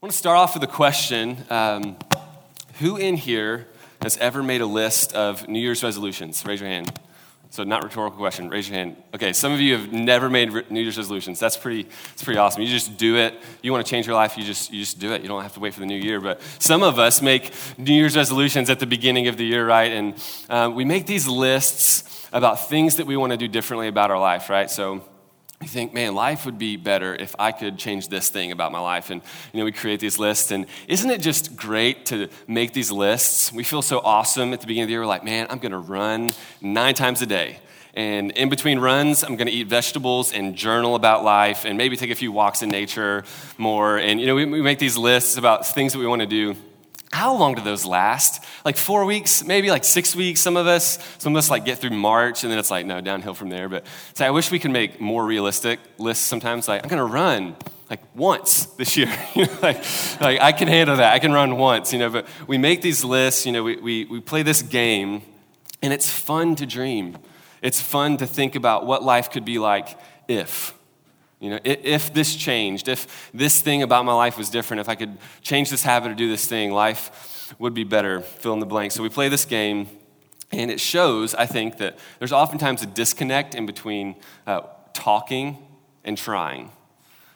I want to start off with a question. Um, who in here has ever made a list of New Year's resolutions? Raise your hand. So, not rhetorical question. Raise your hand. Okay, some of you have never made New Year's resolutions. That's pretty. That's pretty awesome. You just do it. You want to change your life. You just you just do it. You don't have to wait for the new year. But some of us make New Year's resolutions at the beginning of the year, right? And uh, we make these lists about things that we want to do differently about our life, right? So you think, man, life would be better if I could change this thing about my life. And, you know, we create these lists. And isn't it just great to make these lists? We feel so awesome at the beginning of the year. We're like, man, I'm going to run nine times a day. And in between runs, I'm going to eat vegetables and journal about life and maybe take a few walks in nature more. And, you know, we, we make these lists about things that we want to do. How long do those last? Like four weeks, maybe like six weeks, some of us. Some of us like get through March and then it's like, no, downhill from there. But so I wish we could make more realistic lists sometimes. Like, I'm gonna run like once this year. like, like I can handle that. I can run once, you know, but we make these lists, you know, we, we, we play this game and it's fun to dream. It's fun to think about what life could be like if. You know, if this changed, if this thing about my life was different, if I could change this habit or do this thing, life would be better. Fill in the blank. So we play this game, and it shows, I think, that there's oftentimes a disconnect in between uh, talking and trying.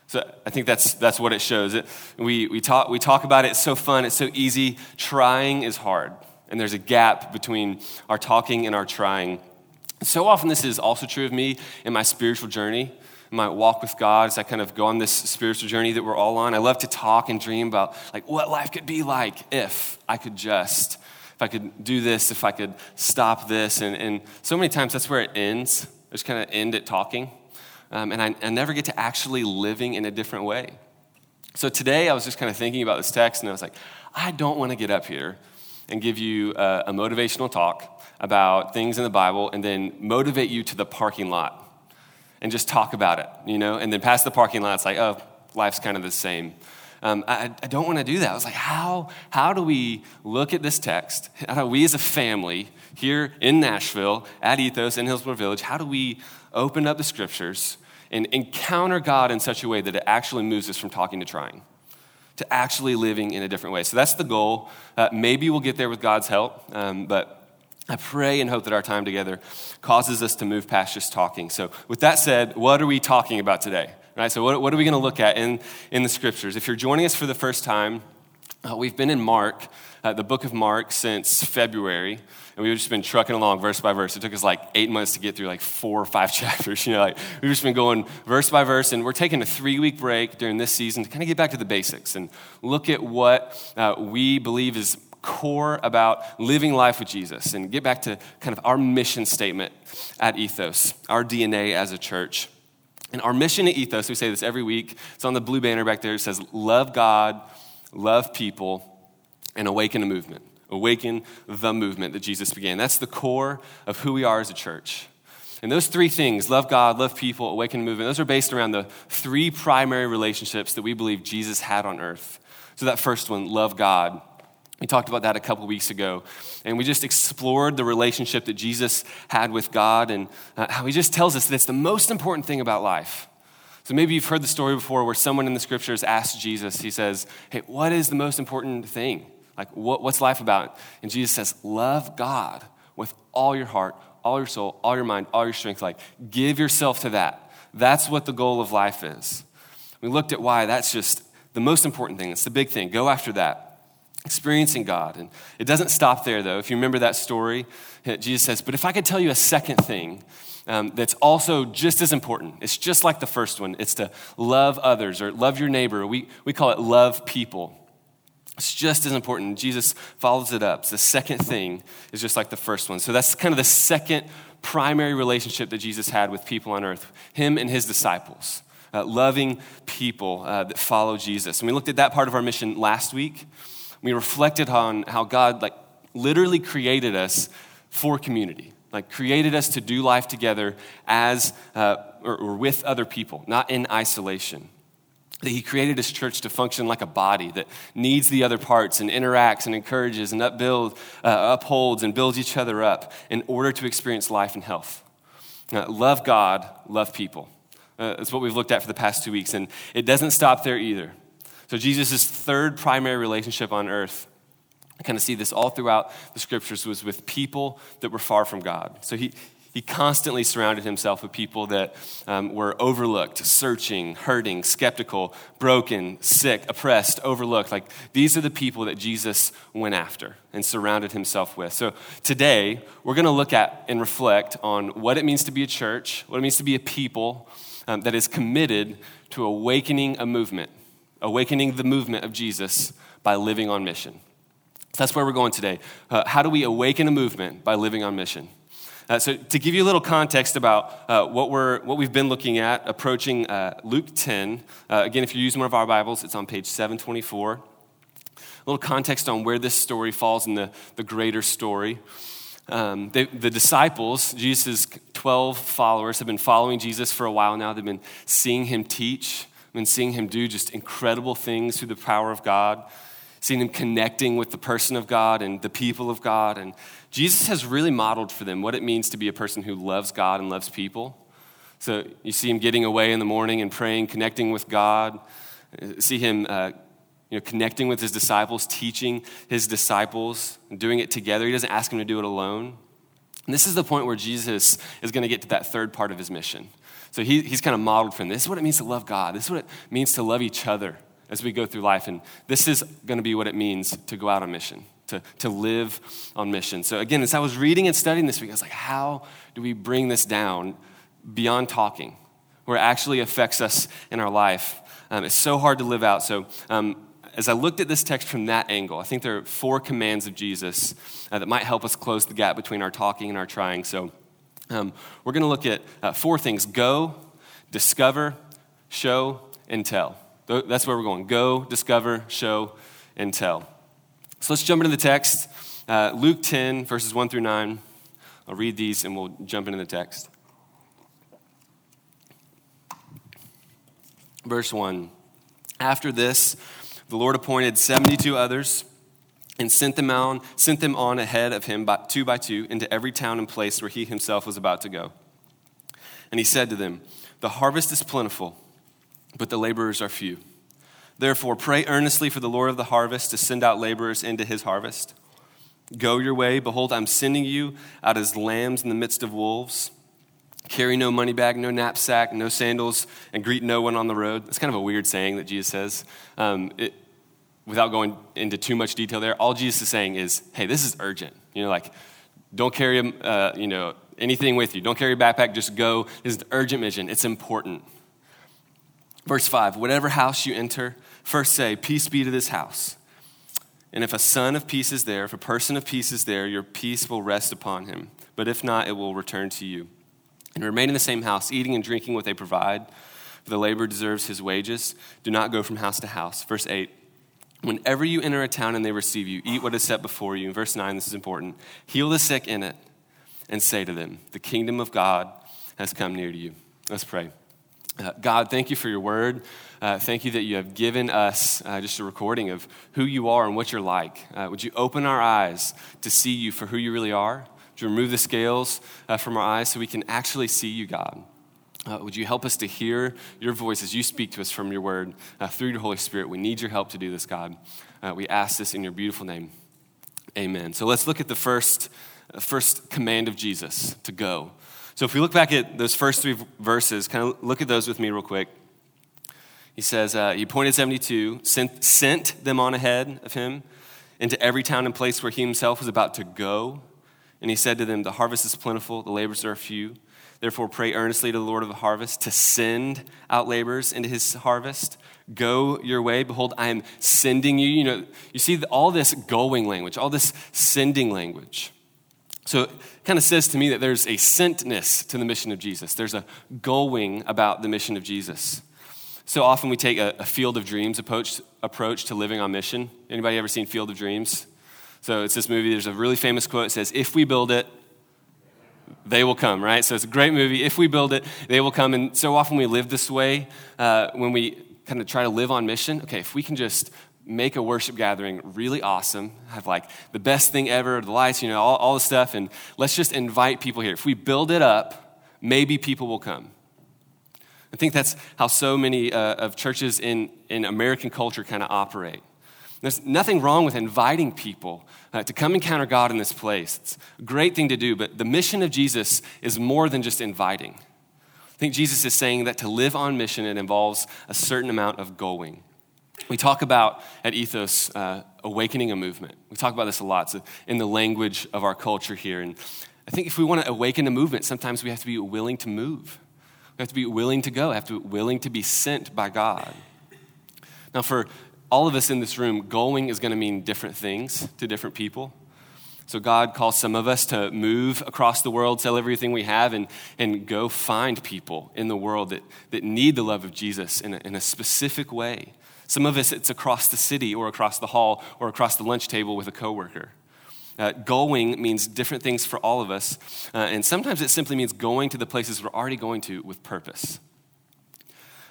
So I think that's, that's what it shows. It, we, we, talk, we talk about it, it's so fun, it's so easy. Trying is hard. And there's a gap between our talking and our trying. So often, this is also true of me in my spiritual journey my walk with God as I kind of go on this spiritual journey that we're all on. I love to talk and dream about like what life could be like if I could just, if I could do this, if I could stop this. And, and so many times that's where it ends. I just kind of end it talking. Um, and I, I never get to actually living in a different way. So today I was just kind of thinking about this text and I was like, I don't want to get up here and give you a, a motivational talk about things in the Bible and then motivate you to the parking lot and just talk about it, you know? And then past the parking lot, it's like, oh, life's kind of the same. Um, I, I, don't want to do that. I was like, how, how do we look at this text? How do we as a family here in Nashville, at Ethos, in Hillsboro Village, how do we open up the scriptures and encounter God in such a way that it actually moves us from talking to trying? To actually living in a different way. So that's the goal. Uh, maybe we'll get there with God's help, um, but I pray and hope that our time together causes us to move past just talking. So, with that said, what are we talking about today? Right? So, what, what are we going to look at in, in the scriptures? If you're joining us for the first time, uh, we've been in Mark, uh, the book of Mark, since February, and we've just been trucking along verse by verse. It took us like eight months to get through like four or five chapters. You know, like we've just been going verse by verse, and we're taking a three week break during this season to kind of get back to the basics and look at what uh, we believe is core about living life with Jesus and get back to kind of our mission statement at Ethos, our DNA as a church. And our mission at Ethos, we say this every week, it's on the blue banner back there. It says, Love God, love people, and awaken a movement. Awaken the movement that Jesus began. That's the core of who we are as a church. And those three things love God, love people, awaken a movement those are based around the three primary relationships that we believe Jesus had on earth. So, that first one, love God. We talked about that a couple weeks ago, and we just explored the relationship that Jesus had with God and uh, how he just tells us that it's the most important thing about life. So maybe you've heard the story before where someone in the scriptures asked Jesus, he says, Hey, what is the most important thing? Like, what, what's life about? And Jesus says, Love God with all your heart, all your soul, all your mind, all your strength. Like, give yourself to that. That's what the goal of life is. We looked at why that's just the most important thing. It's the big thing. Go after that experiencing God. And it doesn't stop there, though. If you remember that story, Jesus says, But if I could tell you a second thing um, that's also just as important, it's just like the first one it's to love others or love your neighbor. We, we call it love people. It's just as important. Jesus follows it up. The second thing is just like the first one. So that's kind of the second primary relationship that Jesus had with people on earth, him and his disciples. Uh, loving people uh, that follow Jesus. And we looked at that part of our mission last week. We reflected on how God, like, literally created us for community, like, created us to do life together as, uh, or, or with other people, not in isolation that he created his church to function like a body that needs the other parts and interacts and encourages and upbuild, uh, upholds and builds each other up in order to experience life and health. Uh, love God, love people. Uh, that's what we've looked at for the past two weeks, and it doesn't stop there either. So, Jesus' third primary relationship on earth, I kind of see this all throughout the scriptures, was with people that were far from God. So, he, he constantly surrounded himself with people that um, were overlooked, searching, hurting, skeptical, broken, sick, oppressed, overlooked. Like these are the people that Jesus went after and surrounded himself with. So today, we're going to look at and reflect on what it means to be a church, what it means to be a people um, that is committed to awakening a movement, awakening the movement of Jesus by living on mission. So that's where we're going today. Uh, how do we awaken a movement by living on mission? Uh, so, to give you a little context about uh, what, we're, what we've been looking at, approaching uh, Luke 10, uh, again, if you're using one of our Bibles, it's on page 724. A little context on where this story falls in the, the greater story. Um, they, the disciples, Jesus' 12 followers, have been following Jesus for a while now. They've been seeing him teach, been seeing him do just incredible things through the power of God, seeing him connecting with the person of God and the people of God. And Jesus has really modeled for them what it means to be a person who loves God and loves people. So you see him getting away in the morning and praying, connecting with God. See him uh, you know, connecting with his disciples, teaching his disciples, and doing it together. He doesn't ask them to do it alone. And this is the point where Jesus is going to get to that third part of his mission. So he, he's kind of modeled for them. This is what it means to love God. This is what it means to love each other as we go through life. And this is going to be what it means to go out on mission to, to live on mission. So, again, as I was reading and studying this week, I was like, how do we bring this down beyond talking, where it actually affects us in our life? Um, it's so hard to live out. So, um, as I looked at this text from that angle, I think there are four commands of Jesus uh, that might help us close the gap between our talking and our trying. So, um, we're going to look at uh, four things go, discover, show, and tell. That's where we're going. Go, discover, show, and tell. So let's jump into the text. Uh, Luke 10, verses 1 through 9. I'll read these and we'll jump into the text. Verse 1 After this, the Lord appointed 72 others and sent them on, sent them on ahead of him by, two by two into every town and place where he himself was about to go. And he said to them, The harvest is plentiful, but the laborers are few. Therefore, pray earnestly for the Lord of the harvest to send out laborers into his harvest. Go your way. Behold, I'm sending you out as lambs in the midst of wolves. Carry no money bag, no knapsack, no sandals, and greet no one on the road. It's kind of a weird saying that Jesus says. Um, it, without going into too much detail there, all Jesus is saying is, hey, this is urgent. You know, like, don't carry, uh, you know, anything with you. Don't carry a backpack, just go. This is an urgent mission. It's important. Verse 5 Whatever house you enter, First say, Peace be to this house. And if a son of peace is there, if a person of peace is there, your peace will rest upon him. But if not, it will return to you. And remain in the same house, eating and drinking what they provide, for the laborer deserves his wages. Do not go from house to house. Verse 8 Whenever you enter a town and they receive you, eat what is set before you. In verse 9, this is important. Heal the sick in it and say to them, The kingdom of God has come near to you. Let's pray. Uh, God, thank you for your word. Uh, thank you that you have given us uh, just a recording of who you are and what you're like. Uh, would you open our eyes to see you for who you really are? Would you remove the scales uh, from our eyes so we can actually see you, God? Uh, would you help us to hear your voice as you speak to us from your word through your Holy Spirit? We need your help to do this, God. we ask this in your beautiful name. Amen. So let's look at the first, first command of Jesus to go. So if we look back at those first three verses, kind of look at those with me real quick. He says, uh, He appointed 72, sent, sent them on ahead of him into every town and place where he himself was about to go. And he said to them, The harvest is plentiful, the laborers are few. Therefore, pray earnestly to the Lord of the harvest to send out laborers into his harvest. Go your way. Behold, I am sending you. You know, you see all this going language, all this sending language. So it kind of says to me that there's a sentness to the mission of Jesus. There's a going about the mission of Jesus. So often we take a, a field of dreams approach, approach to living on mission. Anybody ever seen Field of Dreams? So it's this movie. There's a really famous quote. It says, "If we build it, they will come." Right. So it's a great movie. If we build it, they will come. And so often we live this way uh, when we kind of try to live on mission. Okay, if we can just make a worship gathering really awesome, have like the best thing ever, the lights, you know, all, all the stuff, and let's just invite people here. If we build it up, maybe people will come. I think that's how so many uh, of churches in, in American culture kind of operate. There's nothing wrong with inviting people uh, to come encounter God in this place. It's a great thing to do, but the mission of Jesus is more than just inviting. I think Jesus is saying that to live on mission, it involves a certain amount of going. We talk about at Ethos uh, awakening a movement. We talk about this a lot so in the language of our culture here. And I think if we want to awaken a movement, sometimes we have to be willing to move. We have to be willing to go, we have to be willing to be sent by God. Now, for all of us in this room, going is going to mean different things to different people. So, God calls some of us to move across the world, sell everything we have, and, and go find people in the world that, that need the love of Jesus in a, in a specific way. Some of us, it's across the city or across the hall or across the lunch table with a coworker. Uh, going means different things for all of us, uh, and sometimes it simply means going to the places we're already going to with purpose.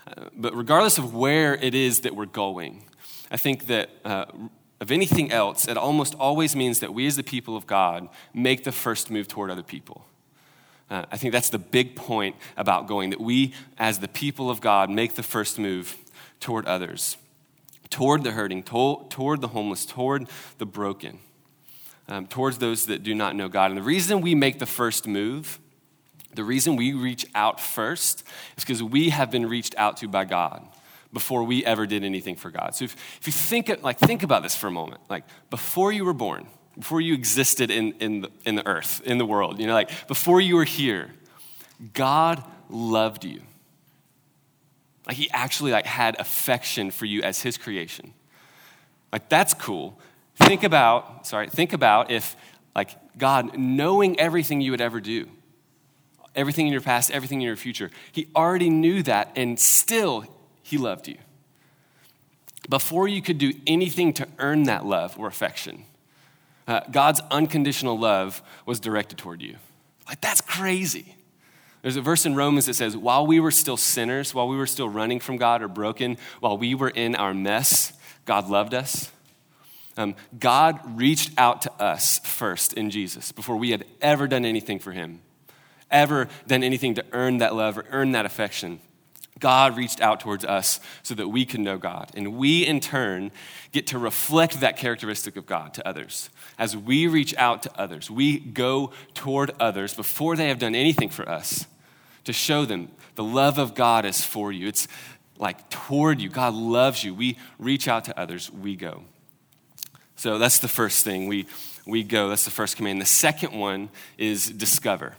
Uh, but regardless of where it is that we're going, I think that uh, of anything else, it almost always means that we as the people of God make the first move toward other people. Uh, I think that's the big point about going, that we as the people of God make the first move toward others, toward the hurting, to- toward the homeless, toward the broken um, towards those that do not know God. And the reason we make the first move, the reason we reach out first, is because we have been reached out to by God before we ever did anything for God. So if, if you think, like, think about this for a moment, like before you were born, before you existed in, in, the, in the earth, in the world, you know, like before you were here, God loved you. Like he actually like had affection for you as his creation. Like that's cool. Think about, sorry, think about if, like, God, knowing everything you would ever do, everything in your past, everything in your future, He already knew that, and still He loved you. Before you could do anything to earn that love or affection, uh, God's unconditional love was directed toward you. Like, that's crazy. There's a verse in Romans that says, while we were still sinners, while we were still running from God or broken, while we were in our mess, God loved us. Um, God reached out to us first in Jesus before we had ever done anything for him, ever done anything to earn that love or earn that affection. God reached out towards us so that we can know God. And we, in turn, get to reflect that characteristic of God to others. As we reach out to others, we go toward others before they have done anything for us to show them the love of God is for you. It's like toward you. God loves you. We reach out to others, we go. So that's the first thing. We, we go. That's the first command. The second one is discover.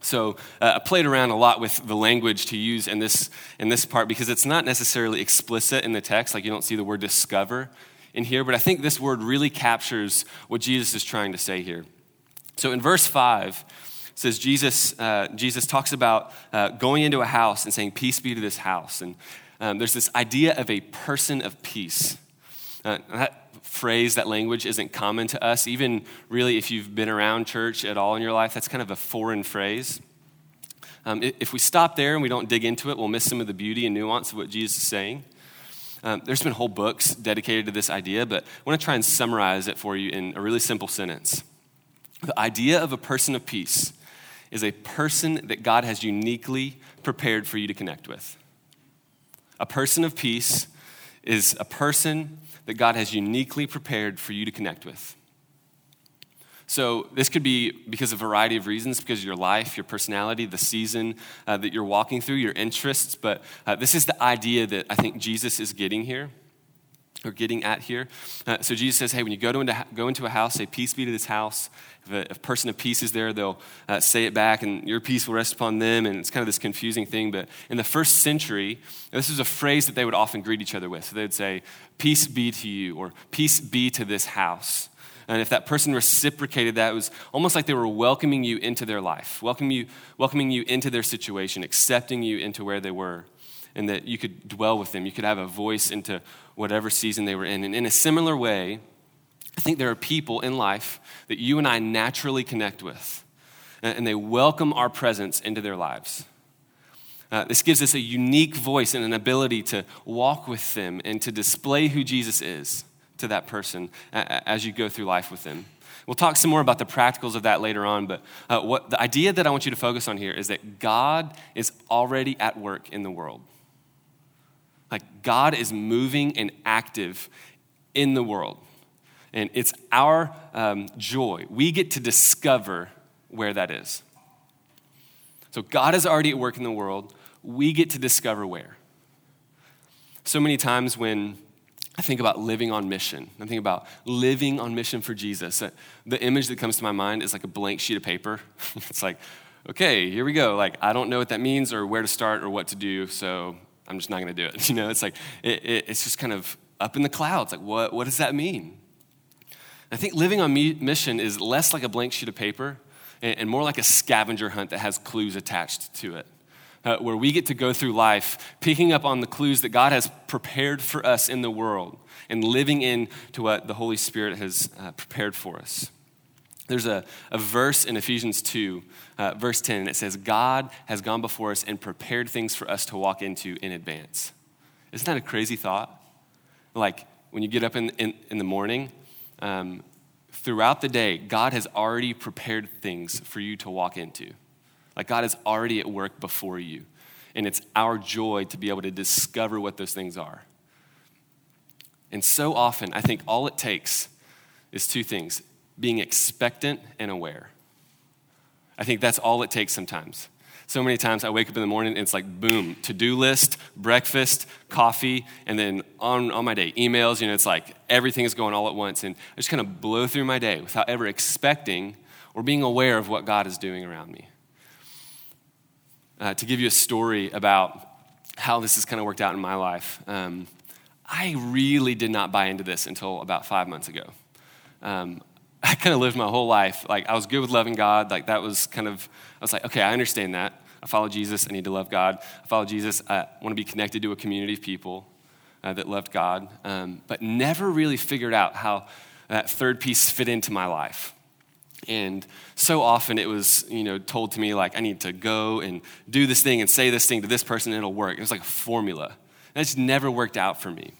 So uh, I played around a lot with the language to use in this, in this part because it's not necessarily explicit in the text. Like you don't see the word discover in here, but I think this word really captures what Jesus is trying to say here. So in verse 5, says Jesus, uh, Jesus talks about uh, going into a house and saying, Peace be to this house. And um, there's this idea of a person of peace. Uh, that, phrase, that language isn't common to us. Even really, if you've been around church at all in your life, that's kind of a foreign phrase. Um, if we stop there and we don't dig into it, we'll miss some of the beauty and nuance of what Jesus is saying. Um, there's been whole books dedicated to this idea, but I want to try and summarize it for you in a really simple sentence. The idea of a person of peace is a person that God has uniquely prepared for you to connect with. A person of peace is a person that God has uniquely prepared for you to connect with. So, this could be because of a variety of reasons, because of your life, your personality, the season uh, that you're walking through, your interests. But uh, this is the idea that I think Jesus is getting here, or getting at here. Uh, so, Jesus says, hey, when you go, to into, go into a house, say, Peace be to this house. If a, if a person of peace is there, they'll uh, say it back, and your peace will rest upon them. And it's kind of this confusing thing. But in the first century, this is a phrase that they would often greet each other with. So, they would say, Peace be to you, or Peace be to this house. And if that person reciprocated that, it was almost like they were welcoming you into their life, welcoming you, welcoming you into their situation, accepting you into where they were, and that you could dwell with them. You could have a voice into whatever season they were in. And in a similar way, I think there are people in life that you and I naturally connect with, and they welcome our presence into their lives. Uh, this gives us a unique voice and an ability to walk with them and to display who Jesus is to that person as you go through life with them. We'll talk some more about the practicals of that later on, but uh, what, the idea that I want you to focus on here is that God is already at work in the world. Like, God is moving and active in the world. And it's our um, joy. We get to discover where that is. So, God is already at work in the world. We get to discover where. So many times when I think about living on mission, I think about living on mission for Jesus, the image that comes to my mind is like a blank sheet of paper. it's like, okay, here we go. Like, I don't know what that means or where to start or what to do, so I'm just not going to do it. You know, it's like, it, it, it's just kind of up in the clouds. Like, what, what does that mean? I think living on mission is less like a blank sheet of paper and, and more like a scavenger hunt that has clues attached to it. Uh, where we get to go through life picking up on the clues that God has prepared for us in the world and living into what the Holy Spirit has uh, prepared for us. There's a, a verse in Ephesians 2, uh, verse 10, and it says, God has gone before us and prepared things for us to walk into in advance. Isn't that a crazy thought? Like when you get up in, in, in the morning, um, throughout the day, God has already prepared things for you to walk into. Like God is already at work before you. And it's our joy to be able to discover what those things are. And so often, I think all it takes is two things being expectant and aware. I think that's all it takes sometimes. So many times I wake up in the morning and it's like, boom, to do list, breakfast, coffee, and then on, on my day, emails. You know, it's like everything is going all at once. And I just kind of blow through my day without ever expecting or being aware of what God is doing around me. Uh, to give you a story about how this has kind of worked out in my life, um, I really did not buy into this until about five months ago. Um, I kind of lived my whole life. Like, I was good with loving God. Like, that was kind of, I was like, okay, I understand that. I follow Jesus. I need to love God. I follow Jesus. I want to be connected to a community of people uh, that loved God, um, but never really figured out how that third piece fit into my life. And so often it was, you know, told to me like, I need to go and do this thing and say this thing to this person and it'll work. It was like a formula. And just never worked out for me.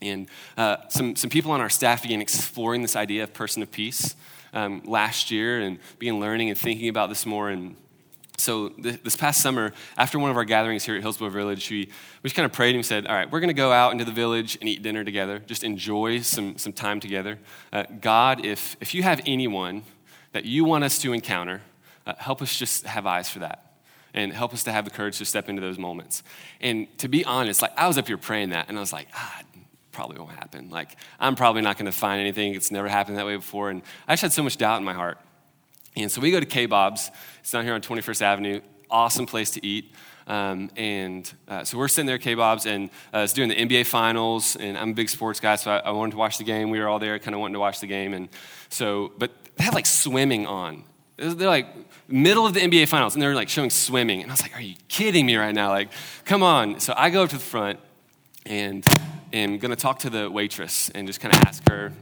And uh, some, some people on our staff began exploring this idea of person of peace um, last year and began learning and thinking about this more. And so th- this past summer, after one of our gatherings here at Hillsboro Village, we, we just kind of prayed and said, all right, we're going to go out into the village and eat dinner together, just enjoy some, some time together. Uh, God, if, if you have anyone that you want us to encounter, uh, help us just have eyes for that and help us to have the courage to step into those moments. And to be honest, like I was up here praying that, and I was like, ah, probably won't happen. Like, I'm probably not going to find anything. It's never happened that way before. And I just had so much doubt in my heart. And so we go to Kay Bob's. It's down here on 21st Avenue. Awesome place to eat. Um, and uh, so we're sitting there at Kay Bob's, and uh, it's doing the NBA Finals. And I'm a big sports guy, so I, I wanted to watch the game. We were all there, kind of wanting to watch the game. And so, but they have like swimming on. They're like middle of the NBA Finals, and they're like showing swimming. And I was like, "Are you kidding me right now? Like, come on!" So I go up to the front, and am going to talk to the waitress and just kind of ask her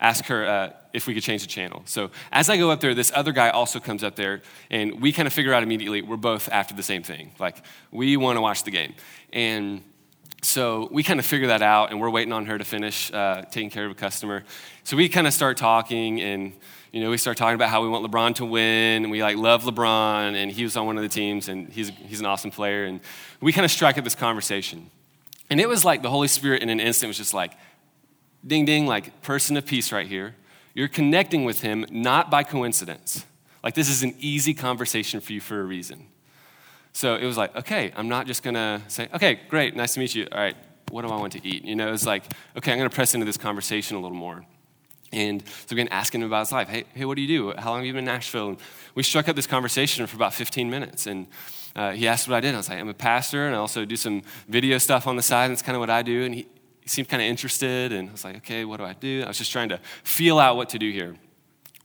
ask her uh, if we could change the channel. So as I go up there, this other guy also comes up there, and we kind of figure out immediately we're both after the same thing. Like we want to watch the game, and so we kind of figure that out, and we're waiting on her to finish uh, taking care of a customer. So we kind of start talking, and you know we start talking about how we want LeBron to win, and we like love LeBron, and he was on one of the teams, and he's he's an awesome player, and we kind of strike up this conversation. And it was like the Holy Spirit in an instant was just like, ding, ding, like person of peace right here. You're connecting with him not by coincidence. Like this is an easy conversation for you for a reason. So it was like, okay, I'm not just gonna say, okay, great, nice to meet you. All right, what do I want to eat? You know, it's like, okay, I'm gonna press into this conversation a little more. And so began asking him about his life. Hey, hey, what do you do? How long have you been in Nashville? And we struck up this conversation for about 15 minutes. And uh, he asked what I did. I was like, I'm a pastor, and I also do some video stuff on the side. And that's kind of what I do. And he, he seemed kind of interested. And I was like, okay, what do I do? I was just trying to feel out what to do here.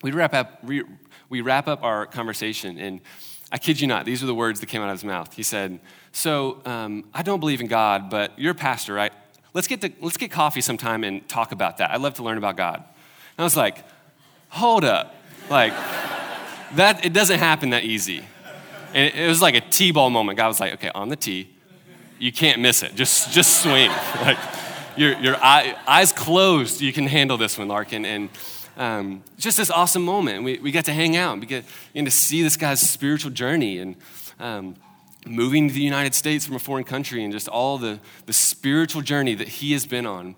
We wrap up, we, we wrap up our conversation, and I kid you not, these are the words that came out of his mouth. He said, So um, I don't believe in God, but you're a pastor, right? Let's get, to, let's get coffee sometime and talk about that. I'd love to learn about God. And I was like, Hold up. Like, that, it doesn't happen that easy. And it was like a T-ball moment. God was like, okay, on the tee, you can't miss it. Just, just swing. like, your, your eye, eyes closed, you can handle this one, Larkin. And um, just this awesome moment. We, we got to hang out we get, get to see this guy's spiritual journey and um, moving to the United States from a foreign country and just all the, the spiritual journey that he has been on.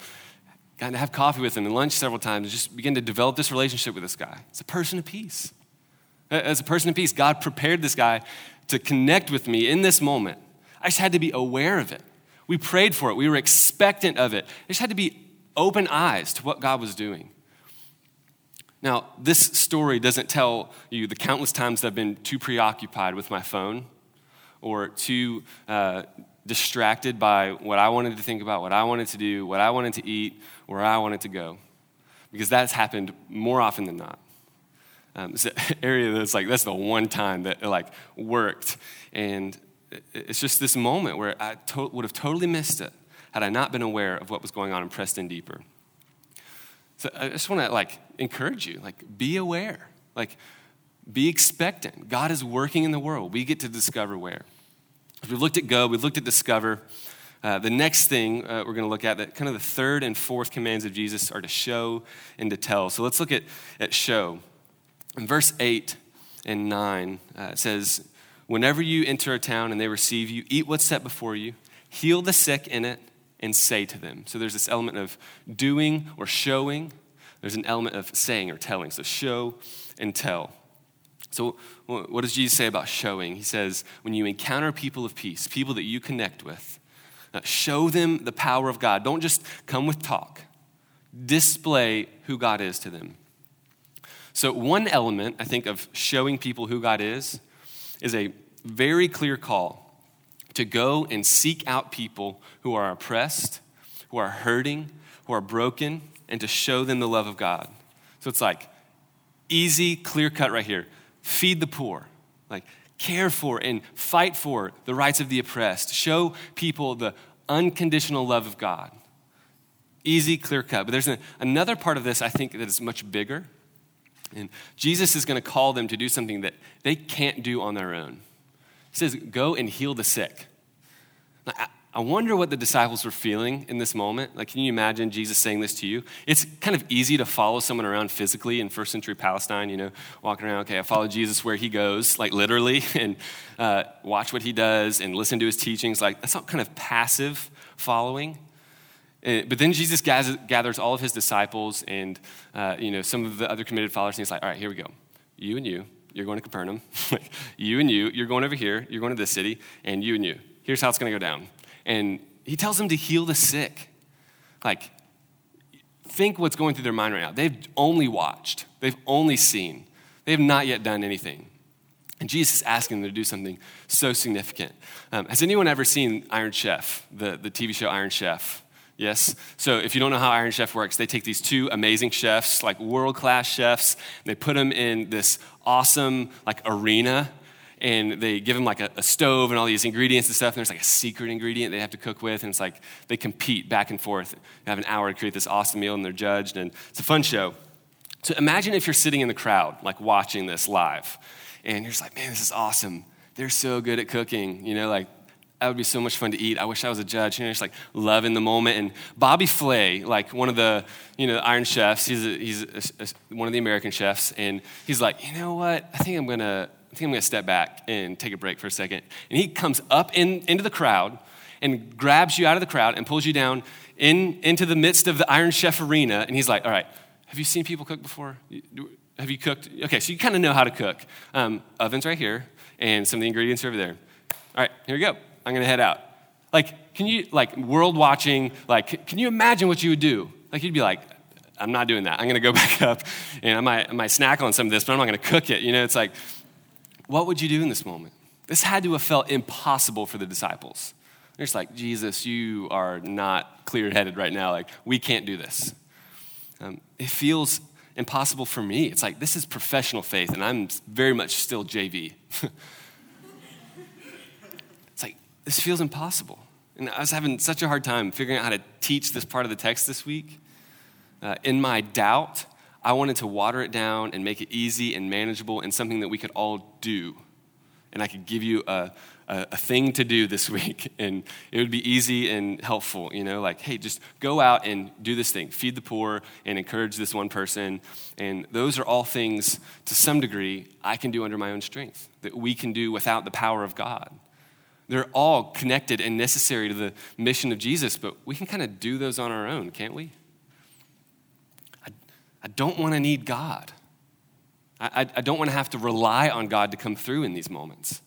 Got to have coffee with him and lunch several times and just begin to develop this relationship with this guy. It's a person of peace. As a person of peace, God prepared this guy to connect with me in this moment. I just had to be aware of it. We prayed for it, we were expectant of it. I just had to be open eyes to what God was doing. Now, this story doesn't tell you the countless times that I've been too preoccupied with my phone or too uh, distracted by what I wanted to think about, what I wanted to do, what I wanted to eat, where I wanted to go. Because that's happened more often than not. Um, it's an area that's like, that's the one time that it like worked. And it's just this moment where I to- would have totally missed it had I not been aware of what was going on in deeper. So I just want to like encourage you, like be aware, like be expectant. God is working in the world. We get to discover where. As we looked at go, we've looked at discover. Uh, the next thing uh, we're going to look at, that kind of the third and fourth commands of Jesus are to show and to tell. So let's look at, at show. In verse 8 and 9, uh, it says, Whenever you enter a town and they receive you, eat what's set before you, heal the sick in it, and say to them. So there's this element of doing or showing. There's an element of saying or telling. So show and tell. So, what does Jesus say about showing? He says, when you encounter people of peace, people that you connect with, uh, show them the power of God. Don't just come with talk, display who God is to them. So, one element, I think, of showing people who God is is a very clear call to go and seek out people who are oppressed, who are hurting, who are broken, and to show them the love of God. So it's like easy, clear cut right here. Feed the poor, like care for and fight for the rights of the oppressed. Show people the unconditional love of God. Easy, clear cut. But there's an, another part of this I think that is much bigger. And Jesus is going to call them to do something that they can't do on their own. He says, Go and heal the sick. I wonder what the disciples were feeling in this moment. Like, can you imagine Jesus saying this to you? It's kind of easy to follow someone around physically in first century Palestine, you know, walking around, okay, I follow Jesus where he goes, like literally, and uh, watch what he does and listen to his teachings. Like, that's not kind of passive following. But then Jesus gathers, gathers, all of his disciples and, uh, you know, some of the other committed followers, and he's like, all right, here we go. You and you, you're going to Capernaum. you and you, you're going over here, you're going to this city, and you and you. Here's how it's going to go down. And he tells them to heal the sick. Like, think what's going through their mind right now. They've only watched, they've only seen, they have not yet done anything. And Jesus is asking them to do something so significant. Um, has anyone ever seen Iron Chef, the, the TV show Iron Chef? Yes? So if you don't know how Iron Chef works, they take these two amazing chefs, like world class chefs, and they put them in this awesome like arena and they give them like a, a, stove and all these ingredients and stuff and there's like a secret ingredient they have to cook with and it's like they compete back and forth. They have an hour to create this awesome meal and they're judged and it's a fun show. So imagine if you're sitting in the crowd like watching this live and you're just like man this is awesome. They're so good at cooking you know like that would be so much fun to eat. I wish I was a judge. You know, just like loving the moment. And Bobby Flay, like one of the, you know, Iron Chefs, he's, a, he's a, a, one of the American chefs. And he's like, you know what? I think I'm going to, I think I'm going to step back and take a break for a second. And he comes up in, into the crowd and grabs you out of the crowd and pulls you down in, into the midst of the Iron Chef arena. And he's like, all right, have you seen people cook before? Have you cooked? Okay, so you kind of know how to cook. Um, oven's right here, and some of the ingredients are over there. All right, here we go. I'm to head out. Like, can you, like, world watching, like, can you imagine what you would do? Like, you'd be like, I'm not doing that. I'm to go back up and I might, I might snack on some of this, but I'm not to cook it. You know, it's like, what would you do in this moment? This had to have felt impossible for the disciples. They're just like, Jesus, you are not clear headed right now. Like, we can't do this. Um, it feels impossible for me. It's like, this is professional faith, and I'm very much still JV. this feels impossible. And I was having such a hard time figuring out how to teach this part of the text this week. Uh, in my doubt, I wanted to water it down and make it easy and manageable and something that we could all do. And I could give you a, a, a, thing to do this week, and it would be easy and helpful, you know, like, hey, just go out and do this thing, feed the poor and encourage this one person. And those are all things, to some degree, I can do under my own strength, that we can do without the power of God. They're all connected and necessary to the mission of Jesus, but we can kind of do those on our own, can't we? I, I don't want to need God. I, I don't want to have to rely on God to come through in these moments.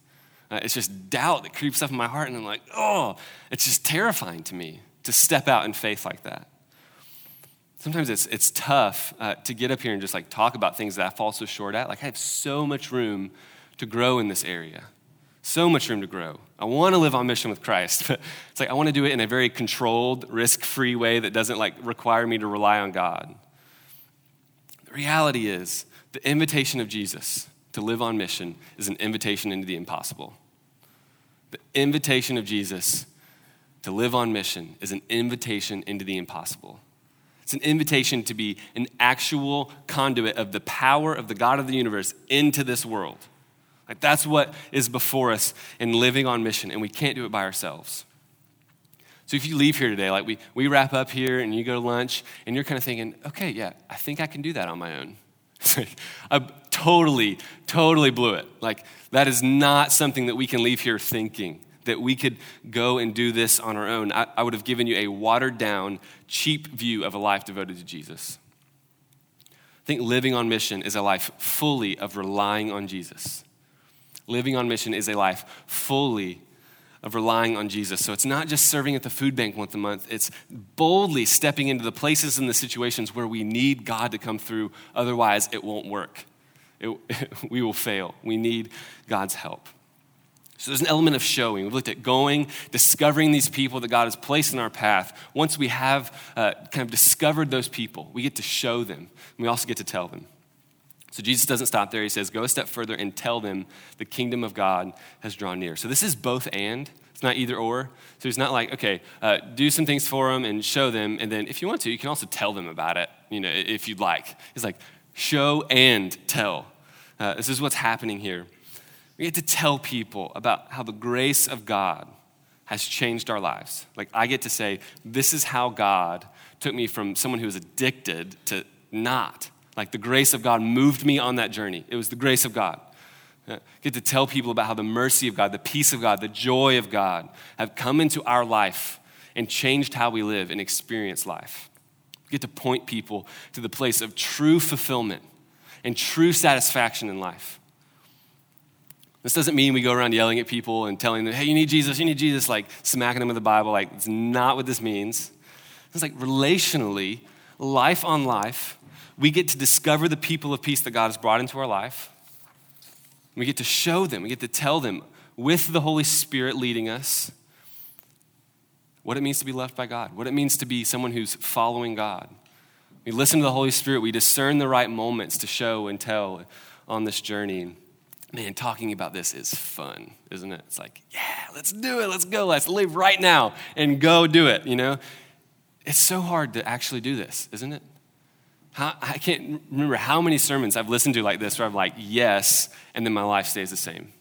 Uh, it's just doubt that creeps up in my heart, and I'm like, oh, it's just terrifying to me to step out in faith like that. Sometimes it's, it's tough uh, to get up here and just like talk about things that I fall so short at. Like, I have so much room to grow in this area, so much room to grow. I want to live on mission with Christ, but it's like I want to do it in a very controlled, risk free way that doesn't like require me to rely on God. The reality is, the invitation of Jesus to live on mission is an invitation into the impossible. The invitation of Jesus to live on mission is an invitation into the impossible. It's an invitation to be an actual conduit of the power of the God of the universe into this world. Like that's what is before us in living on mission, and we can't do it by ourselves. So if you leave here today, like we, we wrap up here and you go to lunch, and you're kind of thinking, okay, yeah, I think I can do that on my own. I totally, totally blew it. Like, that is not something that we can leave here thinking that we could go and do this on our own. I, I would have given you a watered down, cheap view of a life devoted to Jesus. I think living on mission is a life fully of relying on Jesus. Living on mission is a life fully of relying on Jesus. So it's not just serving at the food bank once a month, it's boldly stepping into the places and the situations where we need God to come through. Otherwise, it won't work. It, we will fail. We need God's help. So there's an element of showing. We've looked at going, discovering these people that God has placed in our path. Once we have uh, kind of discovered those people, we get to show them. we also get to tell them. So Jesus doesn't stop there. He says, Go a step further and tell them the kingdom of God has drawn near. So this is both and. It's not either or. So he's not like, okay, uh, do some things for them and show them, and then if you want to, you can also tell them about it, you know, if you'd like. He's like, show and tell. Uh, this is what's happening here. We get to tell people about how the grace of God has changed our lives. Like, I get to say, this is how God took me from someone who was addicted to not. Like the grace of God moved me on that journey. It was the grace of God. I get to tell people about how the mercy of God, the peace of God, the joy of God have come into our life and changed how we live and experience life. We get to point people to the place of true fulfillment and true satisfaction in life. This doesn't mean we go around yelling at people and telling them, hey, you need Jesus, you need Jesus, like smacking them with the Bible. Like, it's not what this means. It's like relationally, life on life, we get to discover the people of peace that God has brought into our life. We get to show them, we get to tell them with the Holy Spirit leading us what it means to be loved by God, what it means to be someone who's following God. We listen to the Holy Spirit, we discern the right moments to show and tell on this journey. Man, talking about this is fun, isn't it? It's like, yeah, let's do it, let's go, let's live right now and go do it, you know? It's so hard to actually do this, isn't it? How, I can't remember how many sermons I've listened to like this where I'm like, yes, and then my life stays the same.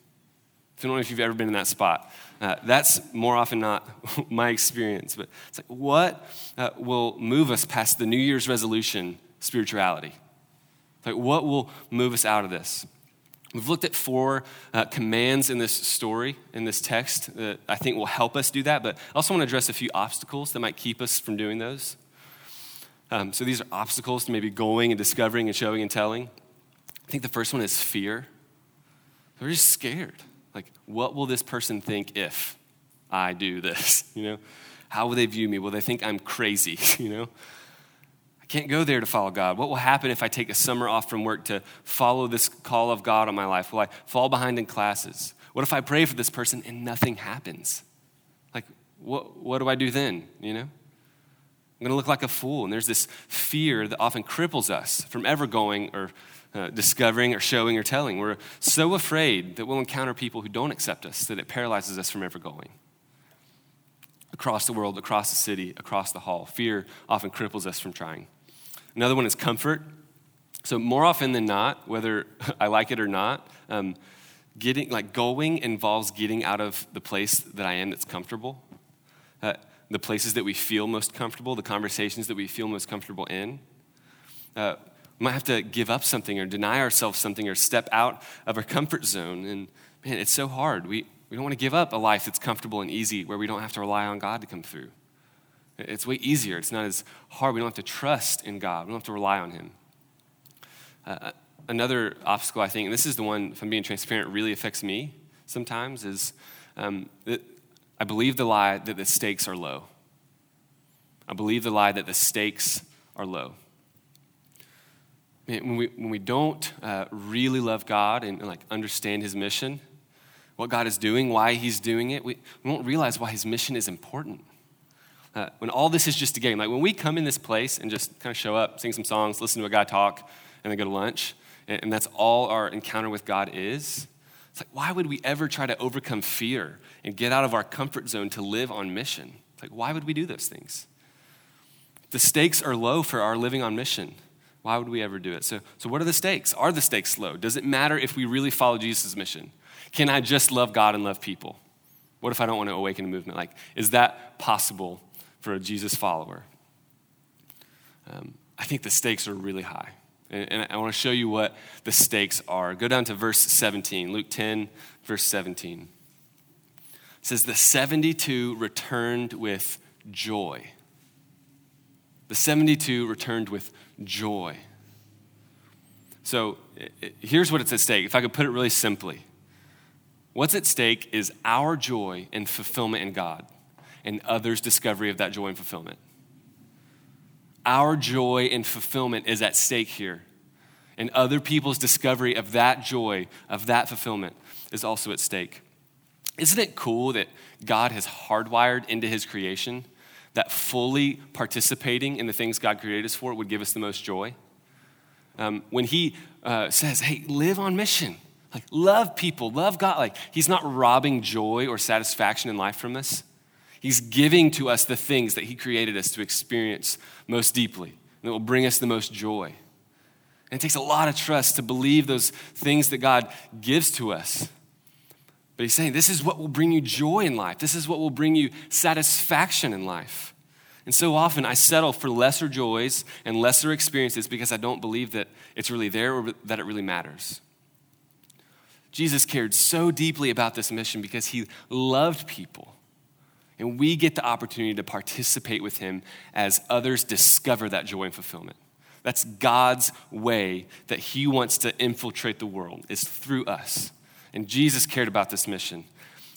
I don't know if you've ever been in that spot. Uh, that's more often not my experience. But it's like, what uh, will move us past the New Year's resolution spirituality? Like, what will move us out of this? We've looked at four uh, commands in this story, in this text, that I think will help us do that. But I also want to address a few obstacles that might keep us from doing those. Um, so these are obstacles to maybe going and discovering and showing and telling. I think the first one is fear. We're just scared. Like, what will this person think if I do this? You know, how will they view me? Will they think I'm crazy? You know, I can't go there to follow God. What will happen if I take a summer off from work to follow this call of God on my life? Will I fall behind in classes? What if I pray for this person and nothing happens? Like, what, what do I do then? You know? I'm going to look like a fool. And there's this fear that often cripples us from ever going or uh, discovering or showing or telling. We're so afraid that we'll encounter people who don't accept us that it paralyzes us from ever going. Across the world, across the city, across the hall, fear often cripples us from trying. Another one is comfort. So, more often than not, whether I like it or not, um, getting, like going involves getting out of the place that I am that's comfortable. Uh, the places that we feel most comfortable, the conversations that we feel most comfortable in. Uh, we might have to give up something or deny ourselves something or step out of our comfort zone. And man, it's so hard. We, we don't want to give up a life that's comfortable and easy where we don't have to rely on God to come through. It's way easier. It's not as hard. We don't have to trust in God, we don't have to rely on Him. Uh, another obstacle, I think, and this is the one, if I'm being transparent, really affects me sometimes, is um, I believe the lie that the stakes are low. I believe the lie that the stakes are low. When we, when we don't uh, really love God and, and, like understand His mission, what God is doing, why He's doing it, we, we won't realize why His mission is important. Uh, when all this is just a game, like when we come in this place and just kind of show up, sing some songs, listen to a guy talk, and then go to lunch, and, and that's all our encounter with God is, it's like, why would we ever try to overcome fear and get out of our comfort zone to live on mission? It's like, why would we do those things? The stakes are low for our living on mission. Why would we ever do it? So, so what are the stakes? Are the stakes low? Does it matter if we really follow Jesus' mission? Can I just love God and love people? What if I don't want to awaken a movement? Like, is that possible for a Jesus follower? Um, I think the stakes are really high. And, I want to show you what the stakes are. Go down to verse 17, Luke 10, verse 17. It says, The 72 returned with joy. The 72 returned with joy. So here's what it's at stake. If I could put it really simply, what's at stake is our joy and fulfillment in God and others' discovery of that joy and fulfillment. Our joy and fulfillment is at stake here. And other people's discovery of that joy, of that fulfillment, is also at stake. Isn't it cool that God has hardwired into his creation that fully participating in the things God created us for would give us the most joy? Um, when he uh, says, hey, live on mission, like love people, love God, like he's not robbing joy or satisfaction in life from us. He's giving to us the things that He created us to experience most deeply, and that will bring us the most joy. And it takes a lot of trust to believe those things that God gives to us. But He's saying, this is what will bring you joy in life, this is what will bring you satisfaction in life. And so often I settle for lesser joys and lesser experiences because I don't believe that it's really there or that it really matters. Jesus cared so deeply about this mission because he loved people. And we get the opportunity to participate with him as others discover that joy and fulfillment. That's God's way that he wants to infiltrate the world, is through us. And Jesus cared about this mission.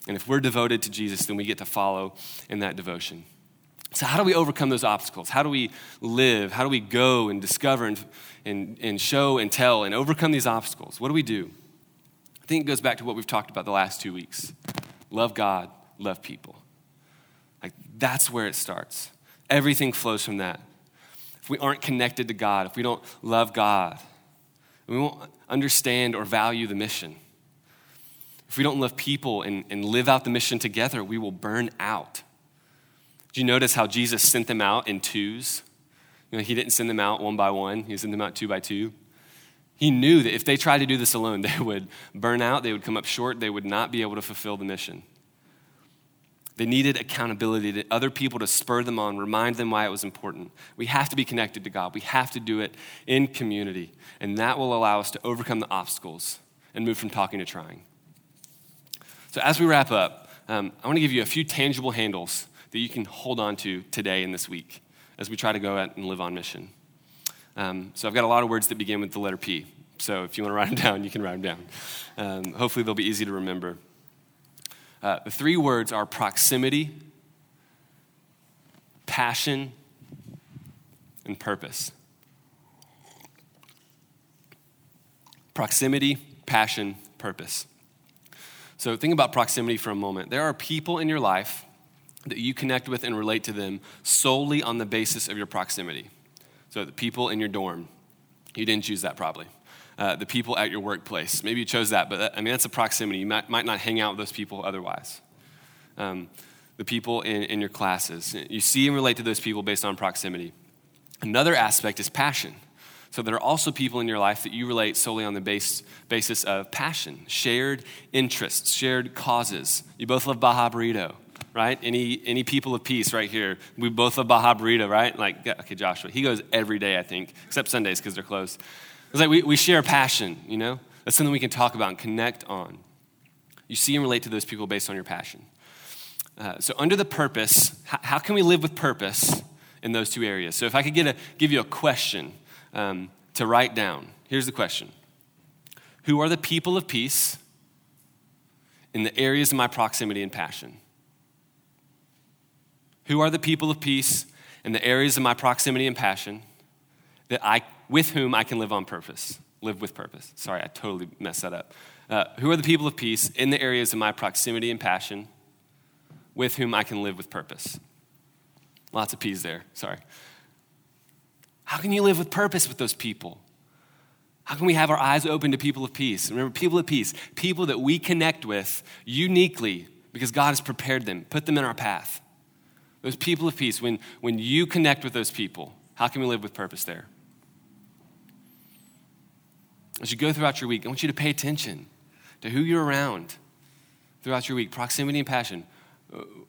And if we're devoted to Jesus, then we get to follow in that devotion. So, how do we overcome those obstacles? How do we live? How do we go and discover and, and, and show and tell and overcome these obstacles? What do we do? I think it goes back to what we've talked about the last two weeks love God, love people. That's where it starts. Everything flows from that. If we aren't connected to God, if we don't love God, we won't understand or value the mission. If we don't love people and, and live out the mission together, we will burn out. Do you notice how Jesus sent them out in twos? You know, he didn't send them out one by one, he sent them out two by two. He knew that if they tried to do this alone, they would burn out, they would come up short, they would not be able to fulfill the mission. They needed accountability to other people to spur them on, remind them why it was important. We have to be connected to God. We have to do it in community. And that will allow us to overcome the obstacles and move from talking to trying. So, as we wrap up, um, I want to give you a few tangible handles that you can hold on to today and this week as we try to go out and live on mission. Um, so, I've got a lot of words that begin with the letter P. So, if you want to write them down, you can write them down. Um, hopefully, they'll be easy to remember. Uh, the three words are proximity, passion, and purpose. Proximity, passion, purpose. So think about proximity for a moment. There are people in your life that you connect with and relate to them solely on the basis of your proximity. So the people in your dorm, you didn't choose that probably uh, the people at your workplace. Maybe you chose that, but that, I mean, that's a proximity. You might, might not hang out with those people otherwise. Um, the people in, in your classes. You see and relate to those people based on proximity. Another aspect is passion. So there are also people in your life that you relate solely on the base, basis of passion, shared interests, shared causes. You both love Baja Burrito, right? Any, any people of peace right here. We both love Baja Burrito, right? Like, okay, Joshua, he goes every day, I think, except Sundays because they're closed. It's like we, we share a passion, you know? That's something we can talk about and connect on. You see and relate to those people based on your passion. Uh, so, under the purpose, how, how, can we live with purpose in those two areas? So, if I could get a, give you a question um, to write down, here's the question Who are the people of peace in the areas of my proximity and passion? Who are the people of peace in the areas of my proximity and passion that I, with whom I can live on purpose? Live with purpose. Sorry, I totally messed that up. Uh, who are the people of peace in the areas of my proximity and passion with whom I can live with purpose. Lots of P's there, sorry. How can you live with purpose with those people? How can we have our eyes open to people of peace? Remember, people of peace, people that we connect with uniquely because God has prepared them, put them in our path. Those people of peace, when, when you connect with those people, how can we live with purpose there? As you go throughout your week, I want you to pay attention to who you're around throughout your week proximity and passion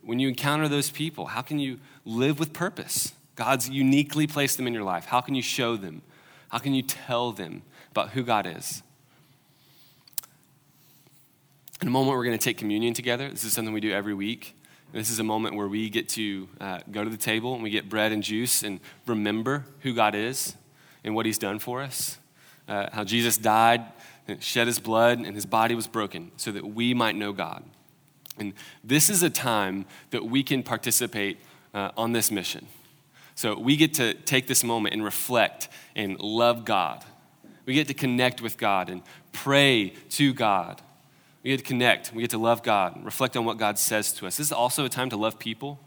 when you encounter those people, how can you live with purpose? God's uniquely placed them in your life. How can you show them? How can you tell them about who God is? In a moment, we're going to take communion together. This is something we do every week. This is a moment where we get to uh, go to the table and we get bread and juice and remember who God is and what He's done for us. Uh, how Jesus died, shed His blood, and His body was broken so that we might know God. And this is a time that we can participate uh, on this mission. So we get to take this moment and reflect and love God. We get to connect with God and pray to God. We get to connect. We get to love God and reflect on what God says to us. This is also a time to love people.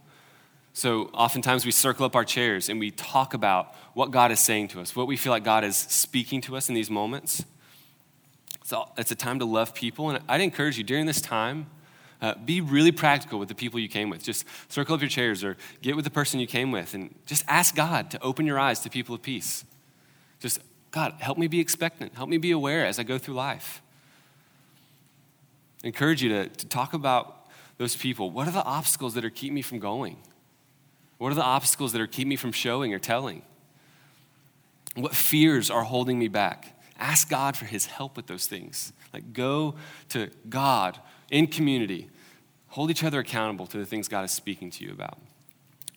So oftentimes we circle up our chairs and we talk about what God is saying to us, what we feel like God is speaking to us in these moments. So it's a time to love people. And I'd encourage you during this time, uh, be really practical with the people you came with. Just circle up your chairs or get with the person you came with and just ask God to open your eyes to people of peace. Just, God, help me be expectant. Help me be aware as I go through life. I encourage you to, to talk about those people. What are the obstacles that are keeping me from going? What are the obstacles that are keeping me from showing or telling? What fears are holding me back? Ask God for his help with those things. Like go to God in community. Hold each other accountable to the things God is speaking to you about.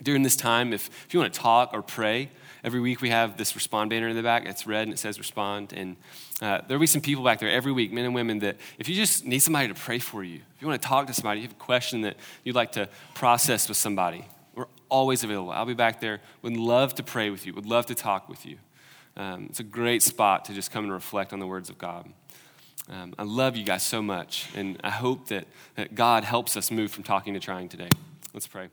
During this time, if, if you want to talk or pray, every week we have this respond banner in the back. It's red and it says respond. And uh, there'll be some people back there every week, men and women, that if you just need somebody to pray for you, if you want to talk to somebody, you have a question that you'd like to process with somebody, always available. I'll be back there. Would love to pray with you, would love to talk with you. Um, it's a great spot to just come and reflect on the words of God. Um, I love you guys so much, and I hope that, that God helps us move from talking to trying today. Let's pray.